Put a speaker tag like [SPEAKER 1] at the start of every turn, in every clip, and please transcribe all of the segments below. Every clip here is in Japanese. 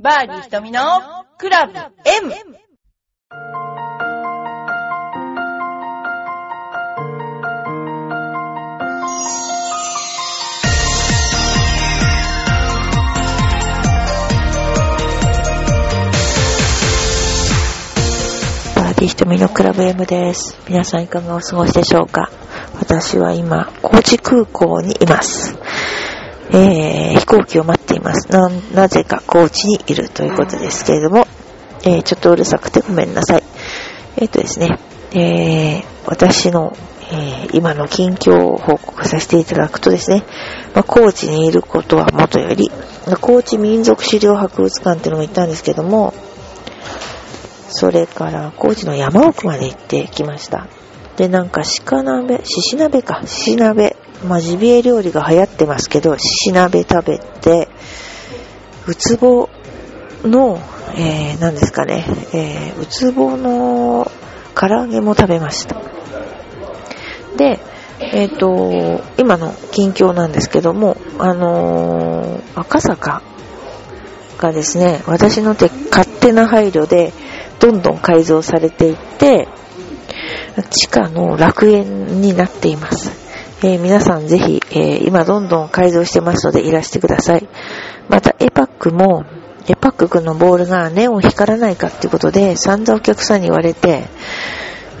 [SPEAKER 1] バーディー瞳のクラブ M!
[SPEAKER 2] バーディー瞳のクラブ M です。皆さんいかがお過ごしでしょうか？私は今、高知空港にいます。えー、飛行機を待っています。な、なぜか高知にいるということですけれども、えー、ちょっとうるさくてごめんなさい。えっ、とですね、えー、私の、えー、今の近況を報告させていただくとですね、まあ、高知にいることはもとより、高知民族資料博物館っていうのも行ったんですけども、それから高知の山奥まで行ってきました。で、なんか鹿鍋、獅子鍋か、獅子鍋。まあ、ジビエ料理が流行ってますけど、獅子鍋食べて、うつぼの、えー、何ですかね、えー、うつぼの唐揚げも食べました。で、えっ、と、今の近況なんですけども、あのー赤坂がですね、私の手勝手な配慮で、どんどん改造されていって、地下の楽園になっています。えー皆さんぜひ、えー今どんどん改造してますのでいらしてください。また、エパックも、エパック君のボールがネオン光らないかっていうことで、散々お客さんに言われて、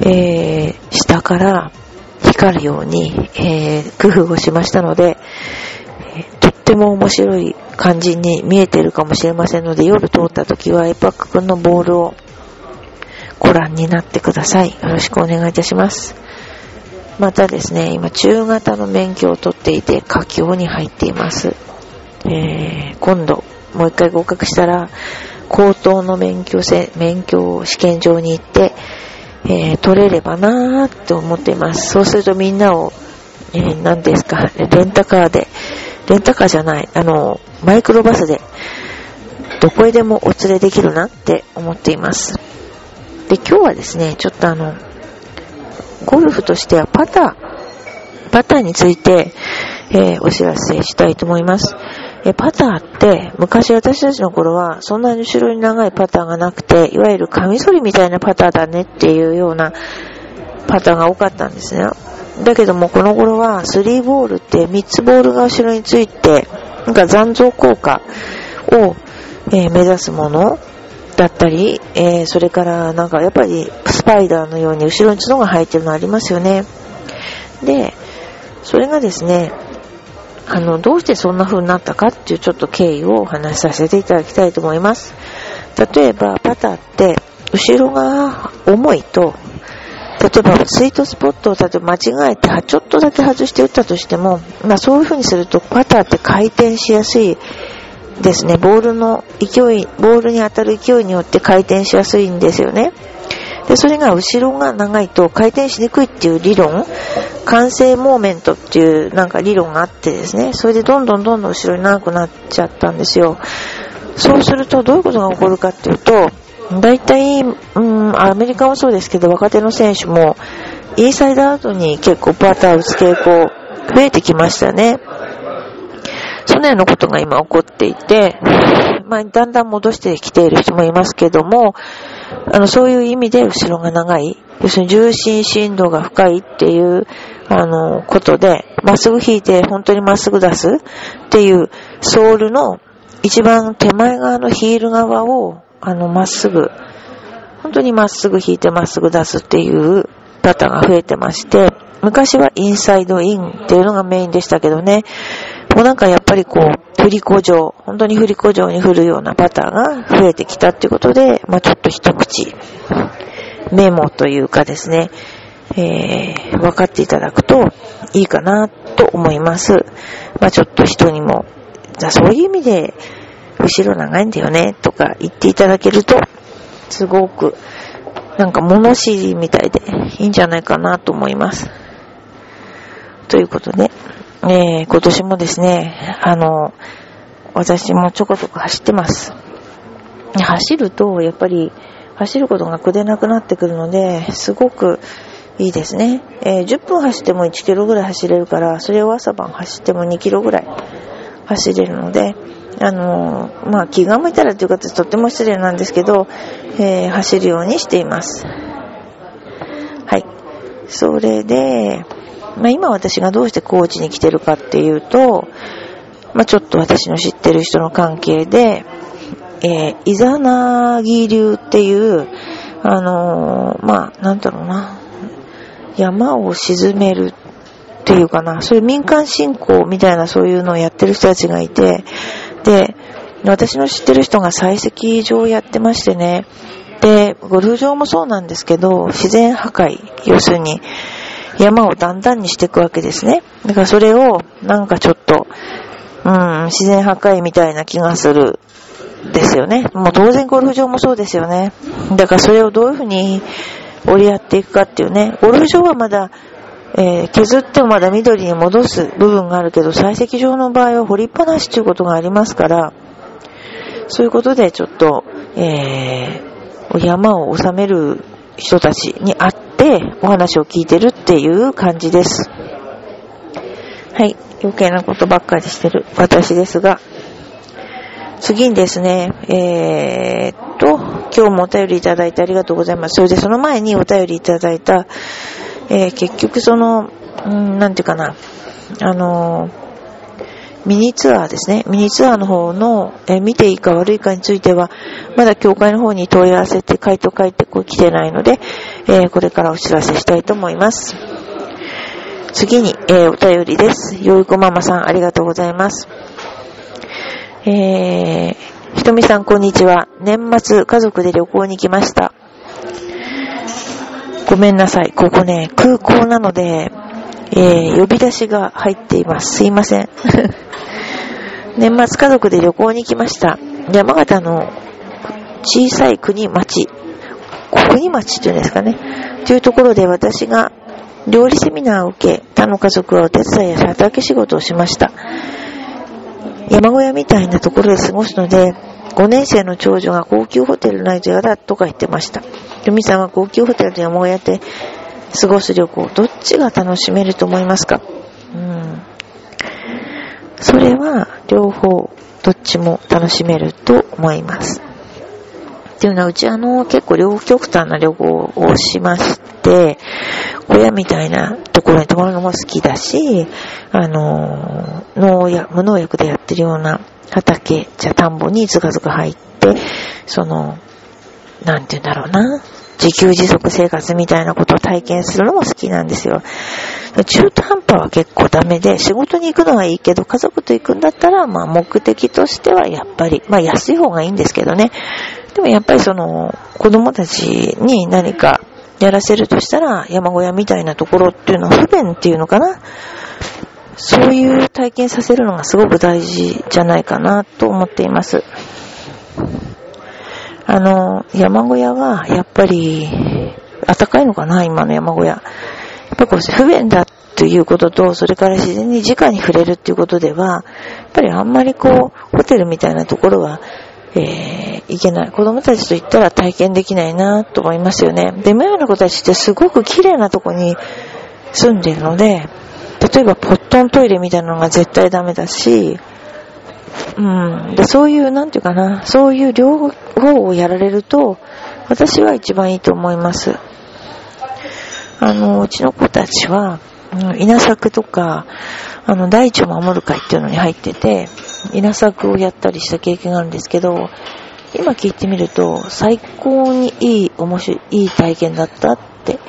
[SPEAKER 2] えー下から光るように、え工夫をしましたので、えとっても面白い感じに見えてるかもしれませんので、夜通った時はエパック君のボールをご覧になってください。よろしくお願いいたします。またですね、今中型の免許を取っていて、佳境に入っています。えー、今度、もう一回合格したら、高等の免許せ、免許試験場に行って、えー、取れればなーって思っています。そうするとみんなを、えー、何ですか、レンタカーで、レンタカーじゃない、あの、マイクロバスで、どこへでもお連れできるなって思っています。で、今日はですね、ちょっとあの、ゴルフとしてはパター、パターについて、えーお知らせしたいと思います。えパターって、昔私たちの頃は、そんなに後ろに長いパターがなくて、いわゆるカミソリみたいなパターだねっていうようなパターが多かったんですね。だけども、この頃は、3ボールって3つボールが後ろについて、なんか残像効果を、えー目指すものだったり、えーそれからなんかやっぱりスパイダーのように後ろに角が生えてるのありますよね。で、それがですね、あの、どうしてそんな風になったかっていうちょっと経緯をお話しさせていただきたいと思います。例えば、パターって、後ろが重いと、例えば、スイートスポットを例えば間違えて、ちょっとだけ外して打ったとしても、まあそういう風にすると、パターって回転しやすいですね。ボールの勢い、ボールに当たる勢いによって回転しやすいんですよね。で、それが後ろが長いと回転しにくいっていう理論、完成モーメントっていうなんか理論があってですね、それでどんどんどんどん後ろに長くなっちゃったんですよ。そうするとどういうことが起こるかっていうと、大体、うん、アメリカもそうですけど、若手の選手も、インサイドアウトに結構パター打つ傾向増えてきましたね。そのようなことが今起こっていて、まあ、だんだん戻してきている人もいますけども、あの、そういう意味で後ろが長い、要するに重心振動が深いっていう、あの、ことで、まっすぐ引いて本当にまっすぐ出すっていうソールの一番手前側のヒール側を、あの、まっすぐ、本当にまっすぐ引いてまっすぐ出すっていうパターンが増えてまして、昔はインサイドインっていうのがメインでしたけどね、もうなんかやっぱりこう、振り子状、本当に振り子状に振るようなパターが増えてきたっていうことで、まあちょっと一口、メモというかですね、えー、分かっていただくといいかなと思います。まあちょっと人にも、じゃそういう意味で、後ろ長いんだよね、とか言っていただけると、すごく、なんか物知りみたいでいいんじゃないかなと思います。ということで、えー、今年もですね、あの、私もちょこちょこ走ってます。走ると、やっぱり、走ることが苦でなくなってくるので、すごくいいですね。えー10分走っても1キロぐらい走れるから、それを朝晩走っても2キロぐらい走れるので、あの、まあ、気が向いたらという形とっても失礼なんですけど、えー、走るようにしています。はい。それで、まあ、今私がどうして高知に来てるかっていうと、まあ、ちょっと私の知ってる人の関係で、えー、イザナギ流っていう、あのー、まあ、なんだろうな、山を沈めるっていうかな、そういう民間信仰みたいなそういうのをやってる人たちがいて、で、私の知ってる人が採石場をやってましてね、で、ゴルフ場もそうなんですけど、自然破壊、要するに山を段々にしていくわけですね。だからそれをなんかちょっと、うん、自然破壊みたいな気がするですよね。もう当然ゴルフ場もそうですよね。だからそれをどういうふうに折り合っていくかっていうね。ゴルフ場はまだ、えー、削ってもまだ緑に戻す部分があるけど、採石場の場合は掘りっぱなしということがありますから、そういうことでちょっと、えー、山を治める人たちに会ってお話を聞いてるっていう感じです。はい。余計なことばっかりしてる私ですが、次にですね、えー、っと、今日もお便りいただいてありがとうございます。それでその前にお便りいただいた、えー、結局その、うん、なんていうかな、あのミニツアーですね。ミニツアーの方の、え、見ていいか悪いかについては、まだ協会の方に問い合わせて回答返ってこ来てないので、え、これからお知らせしたいと思います。次に、え、お便りです。よいこママさん、ありがとうございます。えー、ひとみさんこんにちは。年末家族で旅行に来ました。ごめんなさい。ここね、空港なので、えー、呼び出しが入っています。すいません。年末家族で旅行に来ました。山形の小さい国町、国町っていうんですかね。というところで私が料理セミナーを受け、他の家族はお手伝いや畑仕事をしました。山小屋みたいなところで過ごすので、5年生の長女が高級ホテルないと嫌だとか言ってました。ルミさんは高級ホテルと山小屋で過ごす旅行、どっちが楽しめると思いますか？うん。それは、両方、どっちも楽しめると思います。っていうのは、うちあの、結構両極端な旅行をしまして、親みたいなところに泊まるのも好きだし、あの、農薬、無農薬でやってるような畑、じゃ田んぼにズカズカ入って、その、なんて言うんだろうな、自給自足生活みたいなことを体験するのも好きなんですよ。中途半端は結構ダメで、仕事に行くのはいいけど、家族と行くんだったら、まあ目的としてはやっぱり、まあ安い方がいいんですけどね。でもやっぱりその、子供たちに何かやらせるとしたら、山小屋みたいなところっていうのは不便っていうのかな。そういう体験させるのがすごく大事じゃないかなと思っています。あの、山小屋はやっぱり、暖かいのかな今の山小屋。やっぱこう不便だということと、それから自然に直に触れるっていうことでは、やっぱりあんまりこう、ホテルみたいなところはえー、いけない。子供たちと言ったら体験できないなと思いますよね。で、メアの子たちってすごく綺麗なとこに住んでるので、例えばポットントイレみたいなのが絶対ダメだし、うん。で、そういう、なんていうかな、そういう両方をやられると、私は一番いいと思います。あの、うちの子たちは、稲作とか、あの、大地を守る会っていうのに入ってて、稲作をやったりした経験があるんですけど、今聞いてみると、最高にいい、面白い、いい体験だったって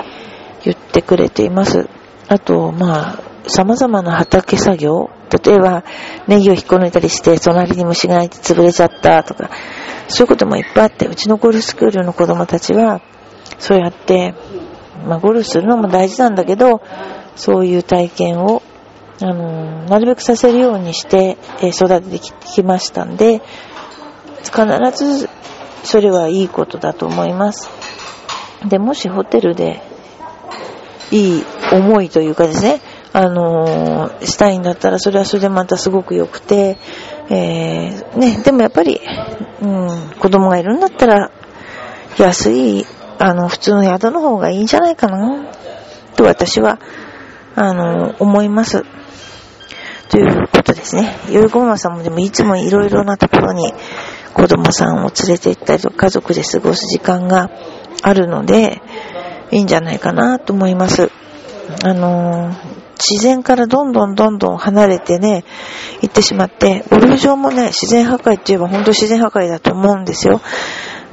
[SPEAKER 2] 言ってくれています。あと、まあ、様々な畑作業、例えば、ネギを引っこ抜いたりして、隣に虫がいて潰れちゃったとか、そういうこともいっぱいあって、うちのゴルフスクールの子供たちは、そうやって、まあ、ゴルフするのも大事なんだけど、そういう体験を、あの、なるべくさせるようにして、え育ててきましたんで、必ずそれはいいことだと思います。で、もしホテルでいい思いというかですね、あのー、したいんだったら、それはそれでまたすごく良くて、えー、ね、でもやっぱり、うん、子供がいるんだったら、安い、あの、普通の宿の方がいいんじゃないかな、と私はあの、思います。ということですね。よいこママさんもでもいつもいろいろなところに子供さんを連れて行ったりと家族で過ごす時間があるので、いいんじゃないかなと思います。あのー、自然からどんどんどんどん離れてね、行ってしまって、ゴルフ場もね、自然破壊って言えば本当自然破壊だと思うんですよ。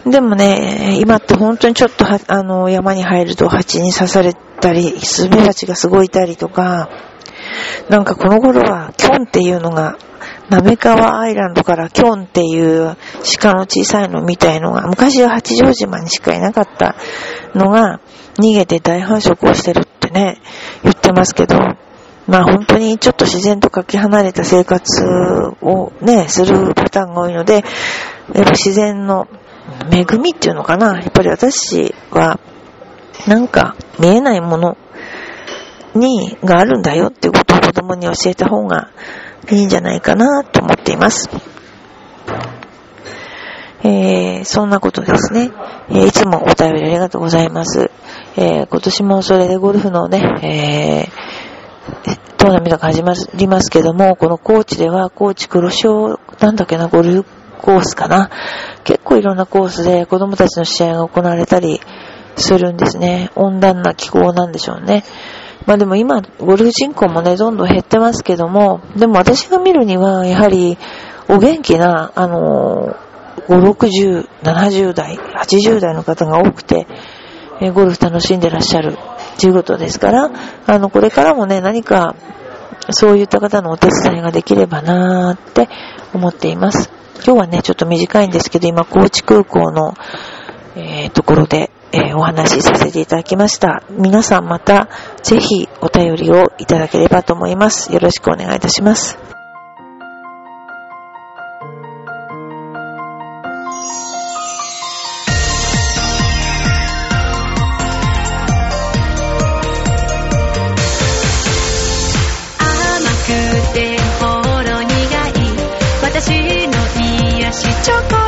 [SPEAKER 2] でもね、今って本当にちょっとは、あの、山に入ると蜂に刺されたり、スズメバチがすごいいたりとか、なんかこの頃は、キョンっていうのが、なめかわアイランドからキョンっていう鹿の小さいのみたいのが、昔は八丈島にしかいなかったのが、逃げて大繁殖をしてるってね、言ってますけど、まあ本当にちょっと自然とかけ離れた生活をね、するパターンが多いので、やっぱ自然の恵みっていうのかな。やっぱり私は、なんか見えないものに、があるんだよっていうことを子供に教えた方がいいんじゃないかなと思っています。えー、そんなことですね。えー、いつもお便りありがとうございます。えー、今年もそれでゴルフのね、えー、トーナメントが始まりますけども、この高知では、高知黒潮、なんだっけな、ゴルフコースかな。結構いろんなコースで子供たちの試合が行われたりするんですね。温暖な気候なんでしょうね。まあでも今、ゴルフ人口もね、どんどん減ってますけども、でも私が見るには、やはり、お元気な、あの5、60、70代、80代の方が多くて、えゴルフ楽しんでらっしゃるということですから、あの、これからもね、何か、そういった方のお手伝いができればなーって思っています。今日はね、ちょっと短いんですけど、今、高知空港の、えー、ところで、えー、お話しさせていただきました。皆さんまた、ぜひお便りをいただければと思います。よろしくお願いいたします。
[SPEAKER 3] 私の癒しチョコ